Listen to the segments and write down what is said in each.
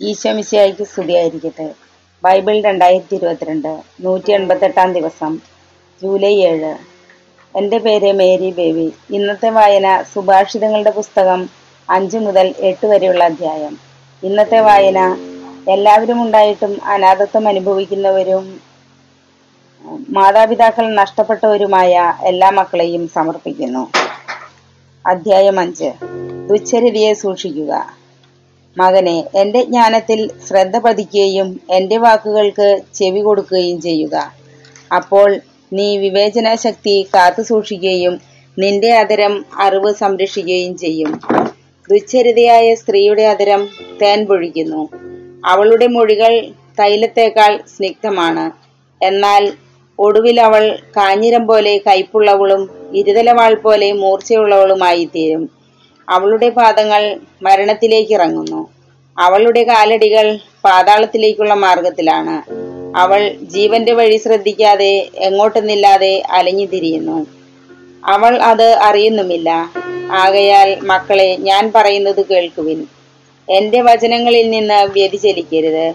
ഈശോമിശിഹായ്ക്ക് സ്തുതിയായിരിക്കട്ടെ. ബൈബിൾ രണ്ടായിരത്തി ഇരുപത്തിരണ്ട് നൂറ്റി എൺപത്തെട്ടാം ദിവസം ജൂലൈ ഏഴ്. എന്റെ പേര് മേരി ബേബി. ഇന്നത്തെ വായന സുഭാഷിതങ്ങളുടെ പുസ്തകം അഞ്ച് മുതൽ എട്ട് വരെയുള്ള അധ്യായം. ഇന്നത്തെ വായന എല്ലാവരും ഉണ്ടായിട്ടും അനാഥത്വം അനുഭവിക്കുന്നവരും മാതാപിതാക്കൾ നഷ്ടപ്പെട്ടവരുമായ എല്ലാ മക്കളെയും സമർപ്പിക്കുന്നു. അധ്യായം അഞ്ച്. ദുച്ഛരിതിയെ സൂക്ഷിക്കുക. മകനെ എന്റെ ജ്ഞാനത്തിൽ ശ്രദ്ധ പതിക്കുകയും എന്റെ വാക്കുകൾക്ക് ചെവി കൊടുക്കുകയും ചെയ്യുക. അപ്പോൾ നീ വിവേചന ശക്തി കാത്തു സൂക്ഷിക്കുകയും നിന്റെ അതരം അറിവ് സംരക്ഷിക്കുകയും ചെയ്യും. ദുച്ചരിതയായ സ്ത്രീയുടെ അതരം തേൻ പൊഴിക്കുന്നു. അവളുടെ മൊഴികൾ തൈലത്തേക്കാൾ സ്നിഗ്ധമാണ്. എന്നാൽ ഒടുവിൽ അവൾ കാഞ്ഞിരം പോലെ കയ്പുള്ളവളും ഇരുതലവാൾ പോലെ മൂർച്ചയുള്ളവളുമായി തീരും അവളുടെ പാദങ്ങൾ മരണത്തിലേക്ക് ഇറങ്ങുന്നു അവളുടെ കാലടികൾ പാതാളത്തിലേക്കുള്ള മാർഗത്തിലാണ് അവൾ ജീവന്റെ വഴി ശ്രദ്ധിക്കാതെ എങ്ങോട്ടെന്നില്ലാതെ അലഞ്ഞു തിരിയുന്നു അവൾ അത് അറിയുന്നുമില്ല. ആകയാൽ മക്കളെ ഞാൻ പറയുന്നത് കേൾക്കുവിൻ. എന്റെ വചനങ്ങളിൽ നിന്ന് വ്യതിചലിക്കരുത്.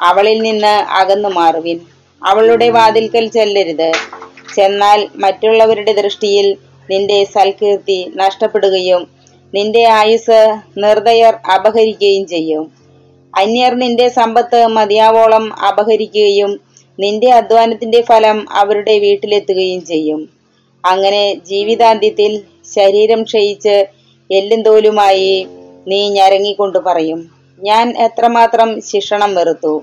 അവളിൽ നിന്ന് അകന്നു മാറുവിൻ. അവളുടെ വാതിൽക്കൽ ചെല്ലരുത്. ചെന്നാൽ മറ്റുള്ളവരുടെ ദൃഷ്ടിയിൽ നിന്റെ സൽകീർത്തി നഷ്ടപ്പെടുകയും നിന്റെ ആയുസ് നിർദയർ അപഹരിക്കുകയും ചെയ്യും. അന്യർ നിന്റെ സമ്പത്ത് മതിയാവോളം അപഹരിക്കുകയും നിന്റെ അധ്വാനത്തിന്റെ ഫലം അവരുടെ വീട്ടിലെത്തുകയും ചെയ്യും. അങ്ങനെ ജീവിതാന്ത്യത്തിൽ ശരീരം ക്ഷയിച്ച് എല്ലും തോലുമായി നീ ഞരങ്ങിക്കൊണ്ട് പറയും ഞാൻ എത്രമാത്രം ശിക്ഷണം വെറുത്തു?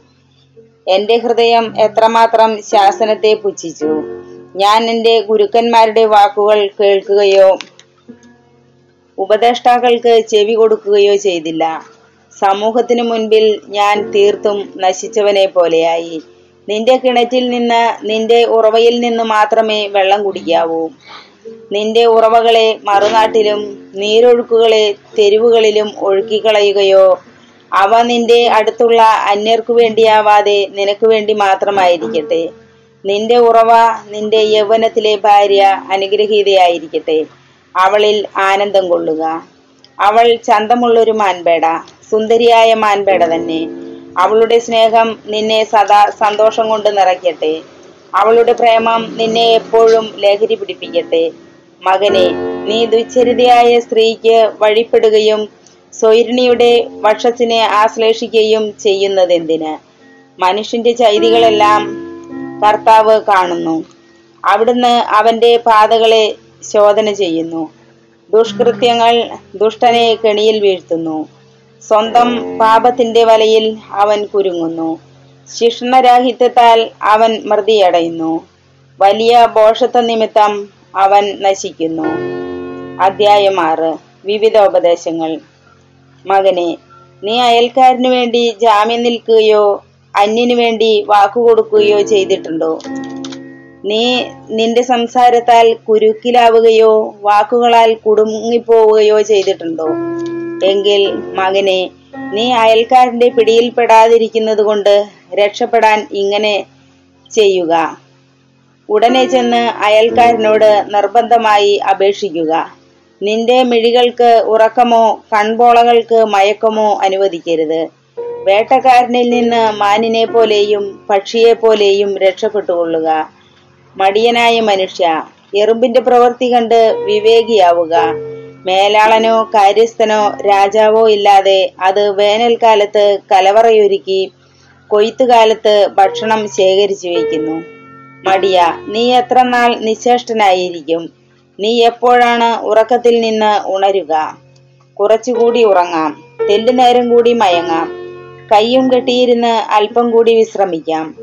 എന്റെ ഹൃദയം എത്രമാത്രം ശാസനത്തെ പുച്ഛിച്ചു? ഞാൻ എന്റെ ഗുരുക്കന്മാരുടെ വാക്കുകൾ കേൾക്കുകയോ ഉപദേഷ്ടാക്കൾക്ക് ചെവി കൊടുക്കുകയോ ചെയ്തില്ല. സമൂഹത്തിനു മുൻപിൽ ഞാൻ തീർത്തും നശിച്ചവനെ പോലെയായി. നിന്റെ കിണറ്റിൽ നിന്ന് നിന്റെ ഉറവയിൽ നിന്ന് മാത്രമേ വെള്ളം കുടിക്കാവൂ. നിന്റെ ഉറവകളെ മറുനാട്ടിലും നീരൊഴുക്കുകളെ തെരുവുകളിലും ഒഴുക്കിക്കളയുകയോ അവ നിന്റെ അടുത്തുള്ള അന്യർക്കു വേണ്ടിയാവാതെ നിനക്ക് വേണ്ടി മാത്രമായിരിക്കട്ടെ. നിന്റെ ഉറവ നിന്റെ യൗവനത്തിലെ ഭാര്യ അനുഗ്രഹീതയായിരിക്കട്ടെ. അവളിൽ ആനന്ദം കൊള്ളുക. അവൾ ചന്തമുള്ളൊരു മാൻപേട സുന്ദരിയായ മാൻപേട തന്നെ. അവളുടെ സ്നേഹം നിന്നെ സദാ സന്തോഷം കൊണ്ട് നിറയ്ക്കട്ടെ. അവളുടെ പ്രേമം നിന്നെ എപ്പോഴും ലഹരി പിടിപ്പിക്കട്ടെ. മകനെ നീ ദുച്ചരിതയായ സ്ത്രീക്ക് വഴിപ്പെടുകയും സ്വൈരിണിയുടെ വക്ഷത്തിനെ ആശ്ലേഷിക്കുകയും ചെയ്യുന്നതെന്തിന്? മനുഷ്യന്റെ ചൈതികളെല്ലാം കർത്താവ് കാണുന്നു. അവിടുന്ന് അവന്റെ പാതകളെ ശോധന ചെയ്യുന്നു. ദുഷ്കൃത്യങ്ങൾ ദുഷ്ടനെ കെണിയിൽ വീഴ്ത്തുന്നു. സ്വന്തം പാപത്തിന്റെ വലയിൽ അവൻ കുരുങ്ങുന്നു. ശിക്ഷണരാഹിത്യത്താൽ അവൻ മൃതിയടയുന്നു. വലിയ ബോഷത്വ നിമിത്തം അവൻ നശിക്കുന്നു. അധ്യായം ആറ്. വിവിധ ഉപദേശങ്ങൾ മകനെ നീ അയൽക്കാരന് വേണ്ടി ജാമ്യം നിൽക്കുകയോ അന്യനു വേണ്ടി വാക്കുകൊടുക്കുകയോ ചെയ്തിട്ടുണ്ടോ? നീ നിന്റെ സംസാരത്താൽ കുരുക്കിലാവുകയോ വാക്കുകളാൽ കുടുങ്ങിപ്പോവുകയോ ചെയ്തിട്ടുണ്ടോ? എങ്കിൽ മകനെ നീ അയൽക്കാരന്റെ പിടിയിൽപ്പെടാതിരിക്കുന്നത് കൊണ്ട് രക്ഷപ്പെടാൻ ഇങ്ങനെ ചെയ്യുക. ഉടനെ ചെന്ന് അയൽക്കാരനോട് നിർബന്ധമായി അപേക്ഷിക്കുക. നിന്റെ മിഴികൾക്ക് ഉറക്കമോ കൺപോളകൾക്ക് മയക്കമോ അനുവദിക്കരുത്. വേട്ടക്കാരനിൽ നിന്ന് മാനിനെ പോലെയും പക്ഷിയെ പോലെയും രക്ഷപ്പെട്ടുകൊള്ളുക. മടിയനായ മനുഷ്യ എറുമ്പിന്റെ പ്രവൃത്തി കണ്ട് വിവേകിയാവുക. മേലാളനോ കാര്യസ്ഥനോ രാജാവോ ഇല്ലാതെ അത് വേനൽക്കാലത്ത് കലവറയൊരുക്കി കൊയ്ത്തുകാലത്ത് ഭക്ഷണം ശേഖരിച്ചു വയ്ക്കുന്നു. മടിയ നീ എത്ര നാൾ നിശേഷ്ടനായിരിക്കും നീ എപ്പോഴാണ് ഉറക്കത്തിൽ നിന്ന് ഉണരുക? കുറച്ചുകൂടി ഉറങ്ങാം. തെല്ലു നേരം കൂടി മയങ്ങാം. കയ്യും കെട്ടിയിരുന്ന് അല്പം കൂടി വിശ്രമിക്കാം.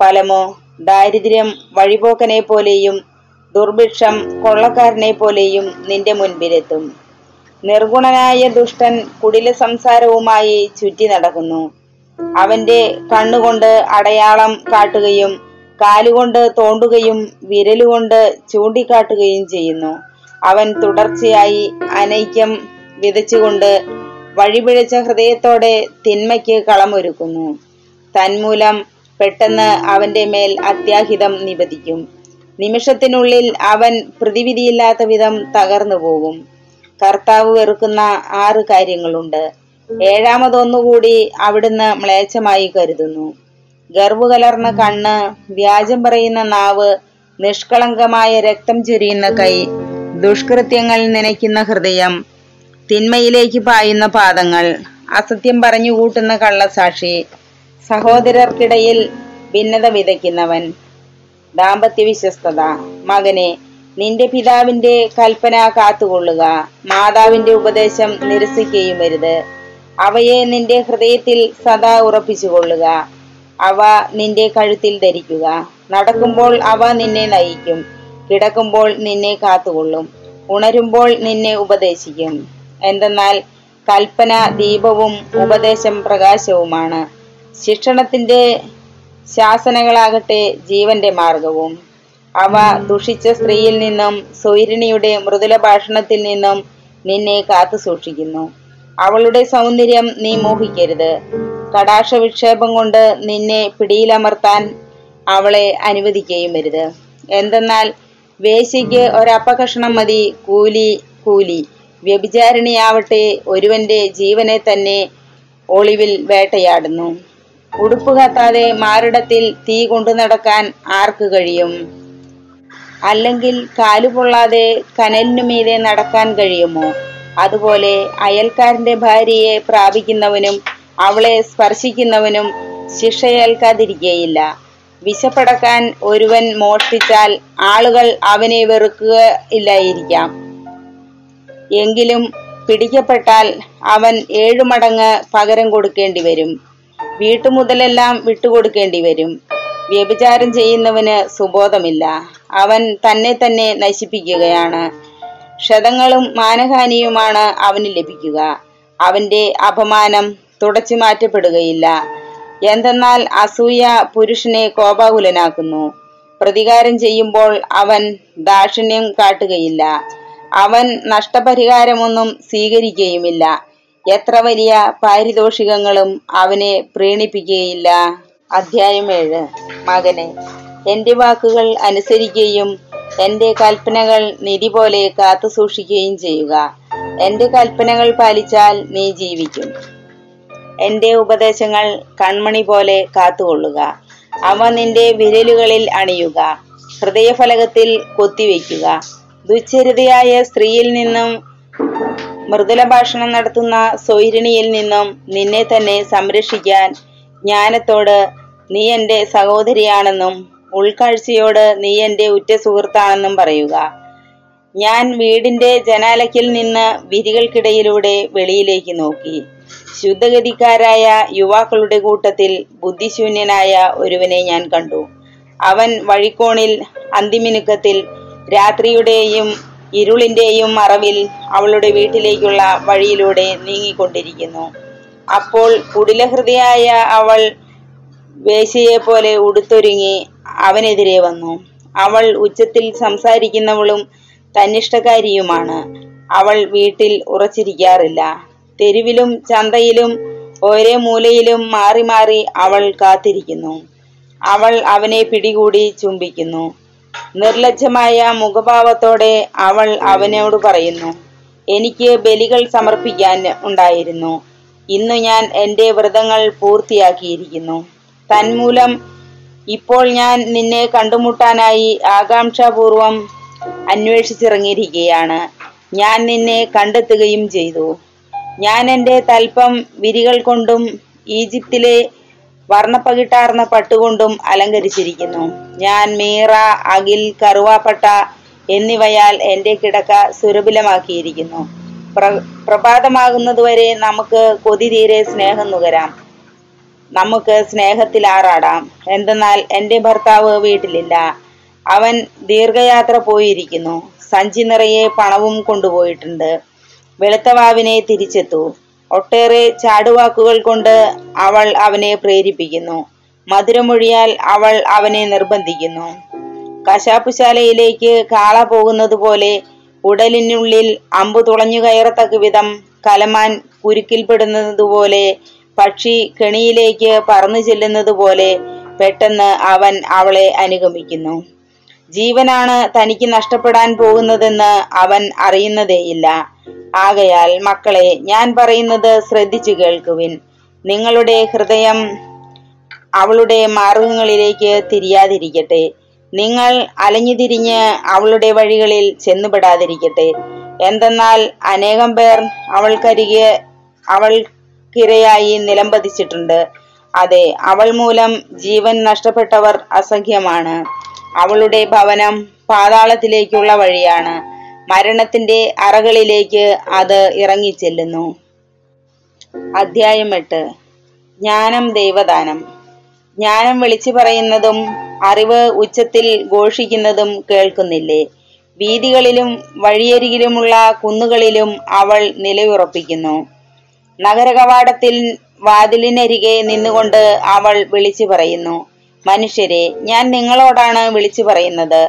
ഫലമോ? ദാരിദ്ര്യം വഴിപോക്കനെ പോലെയും ദുർഭിക്ഷം കൊള്ളക്കാരനെ പോലെയും നിന്റെ മുൻപിലെത്തും. നിർഗുണനായ ദുഷ്ടൻ കുടില സംസാരവുമായി ചുറ്റി നടക്കുന്നു. അവന്റെ കണ്ണുകൊണ്ട് അടയാളം കാട്ടുകയും കാലുകൊണ്ട് തോണ്ടുകയും വിരലുകൊണ്ട് ചൂണ്ടിക്കാട്ടുകയും ചെയ്യുന്നു. അവൻ തുടർച്ചയായി അനൈക്യം വിതച്ചുകൊണ്ട് വഴിപിഴച്ച ഹൃദയത്തോടെ തിന്മയ്ക്ക് കളമൊരുക്കുന്നു. തന്മൂലം പെട്ടെന്ന് അവന്റെ മേൽ അത്യാഹിതം നിപതിക്കും നിമിഷത്തിനുള്ളിൽ അവൻ പ്രതിവിധിയില്ലാത്ത വിധം തകർന്നു പോകും. കർത്താവ് വെറുക്കുന്ന ആറ് കാര്യങ്ങളുണ്ട്. ഏഴാമതൊന്നുകൂടി അവിടുന്ന് മ്ലേച്ഛമായി കരുതുന്നു. ഗർവ് കലർന്ന കണ്ണ് വ്യാജം പറയുന്ന നാവ് നിഷ്കളങ്കമായ രക്തം ചൊരിയുന്ന കൈ ദുഷ്കൃത്യങ്ങൾ നനയ്ക്കുന്ന ഹൃദയം തിന്മയിലേക്ക് പായുന്ന പാദങ്ങൾ അസത്യം പറഞ്ഞു കൂട്ടുന്ന കള്ളസാക്ഷി സഹോദരർക്കിടയിൽ ഭിന്നത വിതയ്ക്കുന്നവൻ. ദാമ്പത്യ വിശ്വസ്തത മകനെ നിന്റെ പിതാവിന്റെ കൽപ്പന കാത്തുകൊള്ളുക. മാതാവിന്റെ ഉപദേശം നിരസിക്കുകയും വരുത് അവയെ നിന്റെ ഹൃദയത്തിൽ സദാ ഉറപ്പിച്ചുകൊള്ളുക. അവ നിന്റെ കഴുത്തിൽ ധരിക്കുക. നടക്കുമ്പോൾ അവ നിന്നെ നയിക്കും. കിടക്കുമ്പോൾ നിന്നെ കാത്തുകൊള്ളും. ഉണരുമ്പോൾ നിന്നെ ഉപദേശിക്കും. എന്തെന്നാൽ കൽപ്പന ദീപവും ഉപദേശം പ്രകാശവുമാണ്. ശിക്ഷണത്തിന്റെ ശാസനകളാകട്ടെ ജീവന്റെ മാർഗവും. അവ ദുഷിച്ച സ്ത്രീയിൽ നിന്നും സൗരിണിയുടെ മൃദുല ഭാഷണത്തിൽ നിന്നും നിന്നെ കാത്തു സൂക്ഷിക്കുന്നു. അവളുടെ സൗന്ദര്യം നീ മോഹിക്കരുത്. കടാക്ഷ വിക്ഷേപം കൊണ്ട് നിന്നെ പിടിയിലമർത്താൻ അവളെ അനുവദിക്കുകയും വരുത്. എന്തെന്നാൽ വേശിക്ക് ഒരപ്പകഷണം മതി. കൂലി കൂലി. വ്യഭിചാരിണിയാവട്ടെ ഒരുവന്റെ ജീവനെ തന്നെ ഒളിവിൽ വേട്ടയാടുന്നു. ഉടുപ്പ് കത്താതെ മാറിടത്തിൽ തീ കൊണ്ടു നടക്കാൻ ആർക്ക് കഴിയും? അല്ലെങ്കിൽ കാലു പൊള്ളാതെ കനലിനു മീതെ നടക്കാൻ കഴിയുമോ? അതുപോലെ അയൽക്കാരന്റെ ഭാര്യയെ പ്രാപിക്കുന്നവനും അവളെ സ്പർശിക്കുന്നവനും ശിക്ഷയേൽക്കാതിരിക്കുകയില്ല വിശപ്പടക്കാൻ ഒരുവൻ മോഷ്ടിച്ചാൽ ആളുകൾ അവനെ വെറുക്കുക ഇല്ലായിരിക്കാം. എങ്കിലും പിടിക്കപ്പെട്ടാൽ അവൻ ഏഴുമടങ്ങ് പകരം കൊടുക്കേണ്ടി വരും വീട്ടുമുതലെല്ലാം വിട്ടുകൊടുക്കേണ്ടി വരും. വ്യഭിചാരം ചെയ്യുന്നവന് സുബോധമില്ല. അവൻ തന്നെ തന്നെ നശിപ്പിക്കുകയാണ്. ക്ഷതങ്ങളും മാനഹാനിയുമാണ് അവന് ലഭിക്കുക. അവന്റെ അപമാനം തുടച്ചു മാറ്റപ്പെടുകയില്ല. എന്തെന്നാൽ അസൂയ പുരുഷനെ കോപാകുലനാക്കുന്നു. പ്രതികാരം ചെയ്യുമ്പോൾ അവൻ ദാക്ഷിണ്യം കാട്ടുകയില്ല. അവൻ നഷ്ടപരിഹാരമൊന്നും സ്വീകരിക്കുകയുമില്ല. എത്ര വലിയ പാരിതോഷികങ്ങളും അവനെ പ്രീണിപ്പിക്കുകയില്ല. അധ്യായം ഏഴ്. മകനെ എന്റെ വാക്കുകൾ അനുസരിക്കുകയും എന്റെ കൽപ്പനകൾ നിധി പോലെ കാത്തു സൂക്ഷിക്കുകയും ചെയ്യുക. എന്റെ കൽപ്പനകൾ പാലിച്ചാൽ നീ ജീവിക്കും. എന്റെ ഉപദേശങ്ങൾ കൺമണി പോലെ കാത്തുകൊള്ളുക. അവ നിന്റെ വിരലുകളിൽ അണിയുക. ഹൃദയഫലകത്തിൽ കൊത്തിവെക്കുക ദുശ്ചരിതയായ സ്ത്രീയിൽ നിന്നും മൃദുല ഭാഷണം നടത്തുന്ന സോയിരിണിയിൽ നിന്നും നിന്നെ തന്നെ സംരക്ഷിക്കാൻ ജ്ഞാനത്തോട് നീ എന്റെ സഹോദരിയാണെന്നും ഉൾക്കാഴ്ചയോട് നീ എന്റെ ഉറ്റ സുഹൃത്താണെന്നും പറയുക. ഞാൻ വീടിന്റെ ജനാലയ്ക്കിൽ നിന്ന് വിരികൾക്കിടയിലൂടെ വെളിയിലേക്ക് നോക്കി. ശുദ്ധഗതിക്കാരായ യുവാക്കളുടെ കൂട്ടത്തിൽ ബുദ്ധിശൂന്യനായ ഒരുവനെ ഞാൻ കണ്ടു. അവൻ വഴിക്കോണിൽ അന്തിമിനുക്കത്തിൽ രാത്രിയുടെയും ഇരുളിന്റെയും മറവിൽ അവളുടെ വീട്ടിലേക്കുള്ള വഴിയിലൂടെ നീങ്ങിക്കൊണ്ടിരിക്കുന്നു. അപ്പോൾ കുടിലഹൃദയായ അവൾ വേശിയെ പോലെ ഉടുത്തൊരുങ്ങി അവനെതിരെ വന്നു. അവൾ ഉച്ചത്തിൽ സംസാരിക്കുന്നവളും തന്നിഷ്ടക്കാരിയുമാണ്. അവൾ വീട്ടിൽ ഉറച്ചിരിക്കാറില്ല. തെരുവിലും ചന്തയിലും ഒരേ മൂലയിലും മാറി മാറി അവൾ കാത്തിരിക്കുന്നു. അവൾ അവനെ പിടികൂടി ചുംബിക്കുന്നു. നിർലജ്ജമായ മുഖഭാവത്തോടെ അവൾ അവനോട് പറയുന്നു എനിക്ക് ബലികൾ സമർപ്പിക്കാൻ ഉണ്ടായിരുന്നു. ഇന്നു ഞാൻ എന്റെ വ്രതങ്ങൾ പൂർത്തിയാക്കിയിരിക്കുന്നു. തന്മൂലം ഇപ്പോൾ ഞാൻ നിന്നെ കണ്ടുമുട്ടാനായി ആകാംക്ഷാപൂർവം അന്വേഷിച്ചിറങ്ങിയിരിക്കുകയാണ്. ഞാൻ നിന്നെ കണ്ടെത്തുകയും ചെയ്തു. ഞാൻ എന്റെ തൽപ്പം വിരികൾ കൊണ്ടും ഈജിപ്തിലെ വർണപ്പകിട്ടാർന്ന പട്ടുകൊണ്ടും അലങ്കരിച്ചിരിക്കുന്നു. ഞാൻ മീറ അകിൽ കറുവാപ്പട്ട എന്നിവയാൽ എന്റെ കിടക്ക സുരഭിലമാക്കിയിരിക്കുന്നു. പ്ര പ്രഭാതമാകുന്നതുവരെ നമുക്ക് കൊതി തീരെ സ്നേഹം നുകരാം. നമുക്ക് സ്നേഹത്തിൽ ആറാടാം. എന്തെന്നാൽ എന്റെ ഭർത്താവ് വീട്ടിലില്ല. അവൻ ദീർഘയാത്ര പോയിരിക്കുന്നു. സഞ്ചി നിറയെ പണവും കൊണ്ടുപോയിട്ടുണ്ട്. വെളുത്തവാവിനെ തിരിച്ചെത്തു. ഒട്ടേറെ ചാടുവാക്കുകൾ കൊണ്ട് അവൾ അവനെ പ്രേരിപ്പിക്കുന്നു. മധുരമൊഴിയാൽ അവൾ അവനെ നിർബന്ധിക്കുന്നു. കശാപ്പുശാലയിലേക്ക് കാള പോകുന്നത് പോലെ ഉടലിനുള്ളിൽ അമ്പു തുളഞ്ഞു കയറത്തക്ക വിധം കലമാൻ കുരുക്കിൽപ്പെടുന്നതുപോലെ പക്ഷി കെണിയിലേക്ക് പറന്നു ചെല്ലുന്നത് പോലെ പെട്ടെന്ന് അവൻ അവളെ അനുഗമിക്കുന്നു. ജീവനാണ് തനിക്ക് നഷ്ടപ്പെടാൻ പോകുന്നതെന്ന് അവൻ അറിയുന്നതേയില്ല. ആകയാൽ മക്കളെ ഞാൻ പറയുന്നത് ശ്രദ്ധിച്ചു കേൾക്കുവിൻ. നിങ്ങളുടെ ഹൃദയം അവളുടെ മാർഗങ്ങളിലേക്ക് തിരിയാതിരിക്കട്ടെ. നിങ്ങൾ അലഞ്ഞു തിരിഞ്ഞ് അവളുടെ വഴികളിൽ ചെന്നുപെടാതിരിക്കട്ടെ. എന്തെന്നാൽ അനേകം പേർ അവൾക്കരികെ അവൾക്കിരയായി നിലംപതിച്ചിട്ടുണ്ട്. അതെ അവൾ മൂലം ജീവൻ നഷ്ടപ്പെട്ടവർ അസംഖ്യമാണ്. അവളുടെ ഭവനം പാതാളത്തിലേക്കുള്ള വഴിയാണ്. മരണത്തിന്റെ അറകളിലേക്ക് അത് ഇറങ്ങിച്ചെല്ലുന്നു അധ്യായം എട്ട്. ജ്ഞാനം ദൈവദാനം. ജ്ഞാനം വിളിച്ചു പറയുന്നതും അറിവ് ഉച്ചത്തിൽ ഘോഷിക്കുന്നതും കേൾക്കുന്നില്ലേ? വീതികളിലും വഴിയരികിലുമുള്ള കുന്നുകളിലും അവൾ നിലയുറപ്പിക്കുന്നു. നഗരകവാടത്തിൽ വാതിലിനരികെ നിന്നുകൊണ്ട് അവൾ വിളിച്ചു പറയുന്നു മനുഷ്യരെ ഞാൻ നിങ്ങളോടാണ് വിളിച്ചു പറയുന്നത്.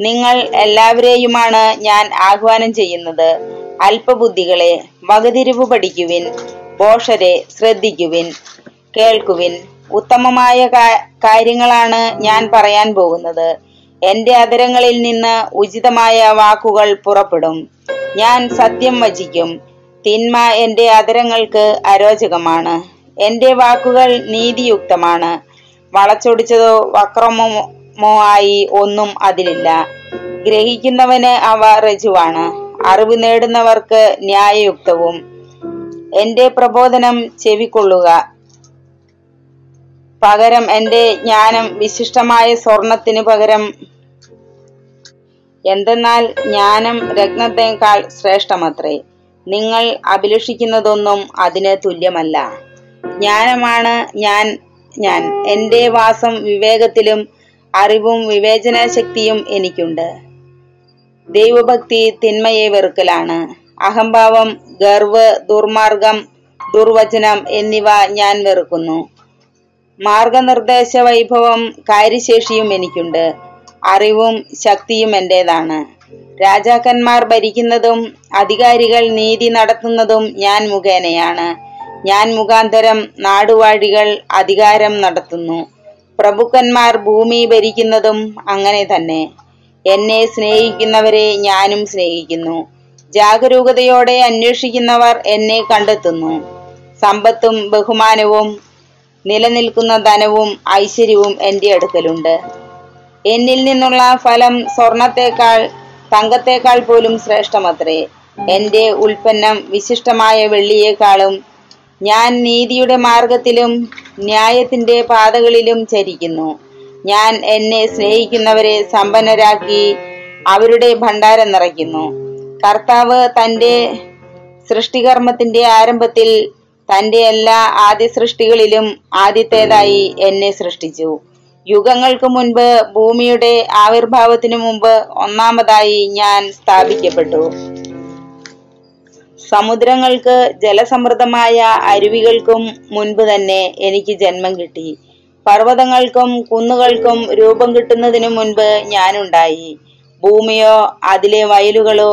നിങ്ങൾ എല്ലാവരെയുമാണ് ഞാൻ ആഹ്വാനം ചെയ്യുന്നത്. അല്പബുദ്ധികളെ വകതിരിവ് പഠിക്കുവിൻ ബോഷരെ ശ്രദ്ധിക്കുവിൻ കേൾക്കുവിൻ. ഉത്തമമായ കാര്യങ്ങളാണ് ഞാൻ പറയാൻ പോകുന്നത്. എന്റെ അതരങ്ങളിൽ നിന്ന് ഉചിതമായ വാക്കുകൾ പുറപ്പെടും. ഞാൻ സത്യം വചിക്കും. തിന്മ എന്റെ അതരങ്ങൾക്ക് അരോചകമാണ്. എന്റെ വാക്കുകൾ നീതിയുക്തമാണ്. വളച്ചൊടിച്ചതോ വക്രമോ ആയി ഒന്നും അതിലില്ല. ഗ്രഹിക്കുന്നവന് അവ രജുവാണ് അറിവ് നേടുന്നവർക്ക് ന്യായയുക്തവും. എന്റെ പ്രബോധനം ചെവിക്കൊള്ളുക. പകരം എന്റെ ജ്ഞാനം വിശിഷ്ടമായ സ്വർണത്തിനു പകരം എന്തെന്നാൽ ജ്ഞാനം രത്നത്തെക്കാൾ ശ്രേഷ്ഠമത്രേ. നിങ്ങൾ അഭിലഷിക്കുന്നതൊന്നും അതിന് തുല്യമല്ല. ജ്ഞാനമാണ് ഞാൻ ഞാൻ. എന്റെ വാസം വിവേകത്തിലും അറിവും വിവേചന ശക്തിയും എനിക്കുണ്ട്. ദൈവഭക്തി തിന്മയെ വെറുക്കലാണ്. അഹംഭാവം ഗർവ് ദുർമാർഗം ദുർവചനം എന്നിവ ഞാൻ വെറുക്കുന്നു. മാർഗനിർദ്ദേശ വൈഭവം കാര്യശേഷിയും എനിക്കുണ്ട്. അറിവും ശക്തിയും എന്റേതാണ് രാജാക്കന്മാർ ഭരിക്കുന്നതും അധികാരികൾ നീതി നടത്തുന്നതും ഞാൻ മുഖേനയാണ്. ഞാൻ മുഖാന്തരം നാടുവാഴികൾ അധികാരം നടത്തുന്നു. പ്രഭുക്കന്മാർ ഭൂമി ഭരിക്കുന്നതും അങ്ങനെ തന്നെ. എന്നെ സ്നേഹിക്കുന്നവരെ ഞാനും സ്നേഹിക്കുന്നു. ജാഗരൂകതയോടെ അന്വേഷിക്കുന്നവർ എന്നെ കണ്ടെത്തുന്നു. സമ്പത്തും ബഹുമാനവും നിലനിൽക്കുന്ന ധനവും ഐശ്വര്യവും എന്റെ അടുക്കലുണ്ട്. എന്നിൽ നിന്നുള്ള ഫലം സ്വർണത്തേക്കാൾ തങ്കത്തേക്കാൾ പോലും ശ്രേഷ്ഠമത്രേ. എന്റെ ഉൽപ്പന്നം വിശിഷ്ടമായ വെള്ളിയേക്കാളും ഞാൻ നീതിയുടെ മാർഗത്തിലും ന്യായത്തിന്റെ പാതകളിലും ചരിക്കുന്നു. ഞാൻ എന്നെ സ്നേഹിക്കുന്നവരെ സമ്പന്നരാക്കി അവരുടെ ഭണ്ഡാരം നിറയ്ക്കുന്നു. കർത്താവ് തന്റെ സൃഷ്ടികർമ്മത്തിന്റെ ആരംഭത്തിൽ തന്റെ എല്ലാ ആദ്യ സൃഷ്ടികളിലും ആദ്യത്തേതായി എന്നെ സൃഷ്ടിച്ചു. യുഗങ്ങൾക്ക് മുൻപ് ഭൂമിയുടെ ആവിർഭാവത്തിനു മുമ്പ് ഒന്നാമതായി ഞാൻ സ്ഥാപിക്കപ്പെട്ടു. സമുദ്രങ്ങൾക്ക് ജലസമൃദ്ധമായ അരുവികൾക്കും മുൻപ് തന്നെ എനിക്ക് ജന്മം കിട്ടി. പർവതങ്ങൾക്കും കുന്നുകൾക്കും രൂപം കിട്ടുന്നതിനു മുൻപ് ഞാനുണ്ടായി. ഭൂമിയോ അതിലെ വയലുകളോ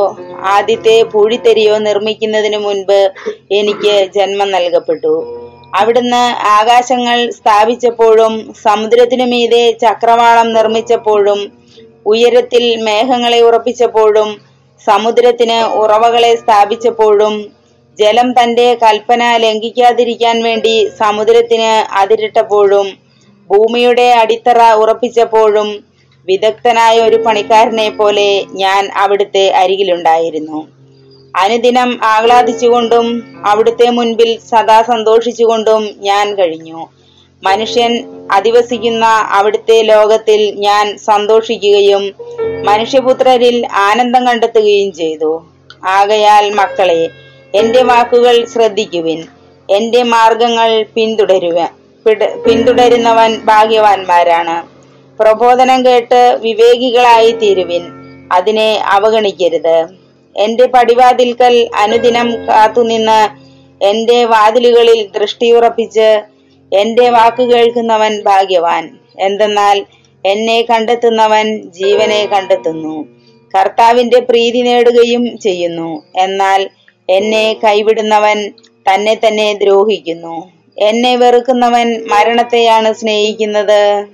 ആദ്യത്തെ പൂഴിത്തെരിയോ നിർമ്മിക്കുന്നതിനു മുൻപ് എനിക്ക് ജന്മം നൽകപ്പെട്ടു. അവിടുന്ന് ആകാശങ്ങൾ സ്ഥാപിച്ചപ്പോഴും സമുദ്രത്തിനു മീതെ ചക്രവാളം നിർമ്മിച്ചപ്പോഴും ഉയരത്തിൽ മേഘങ്ങളെ ഉറപ്പിച്ചപ്പോഴും സമുദ്രത്തിന് ഉറവകളെ സ്ഥാപിച്ചപ്പോഴും ജലം തന്റെ കൽപ്പന ലംഘിക്കാതിരിക്കാൻ വേണ്ടി സമുദ്രത്തിന് അതിരിട്ടപ്പോഴും ഭൂമിയുടെ അടിത്തറ ഉറപ്പിച്ചപ്പോഴും വിദഗ്ധനായ ഒരു പണിക്കാരനെ പോലെ ഞാൻ അവിടുത്തെ അരികിലുണ്ടായിരുന്നു. അനുദിനം ആഹ്ലാദിച്ചുകൊണ്ടും അവിടുത്തെ മുൻപിൽ സദാ സന്തോഷിച്ചുകൊണ്ടും ഞാൻ കഴിഞ്ഞു. മനുഷ്യൻ അധിവസിക്കുന്ന അവിടുത്തെ ലോകത്തിൽ ഞാൻ സന്തോഷിക്കുകയും മനുഷ്യപുത്രരിൽ ആനന്ദം കണ്ടെത്തുകയും ചെയ്തു. ആകയാൽ മക്കളെ എന്റെ വാക്കുകൾ ശ്രദ്ധിക്കുവിൻ. എന്റെ മാർഗങ്ങൾ പിന്തുടരുക പിന്തുടരുന്നവൻ ഭാഗ്യവാന്മാരാണ്. പ്രബോധനം കേട്ട് വിവേകികളായി തീരുവിൻ. അതിനെ അവഗണിക്കരുത്. എന്റെ പടിവാതിൽക്കൽ അനുദിനം കാത്തുനിന്ന് എന്റെ വാതിലുകളിൽ ദൃഷ്ടിയുറപ്പിച്ച് എന്റെ വാക്ക് കേൾക്കുന്നവൻ ഭാഗ്യവാൻ. എന്തെന്നാൽ എന്നെ കണ്ടെത്തുന്നവൻ ജീവനെ കണ്ടെത്തുന്നു. കർത്താവിന്റെ പ്രീതി നേടുകയും ചെയ്യുന്നു. എന്നാൽ എന്നെ കൈവിടുന്നവൻ തന്നെ തന്നെ ദ്രോഹിക്കുന്നു. എന്നെ വെറുക്കുന്നവൻ മരണത്തെയാണ് സ്നേഹിക്കുന്നത്.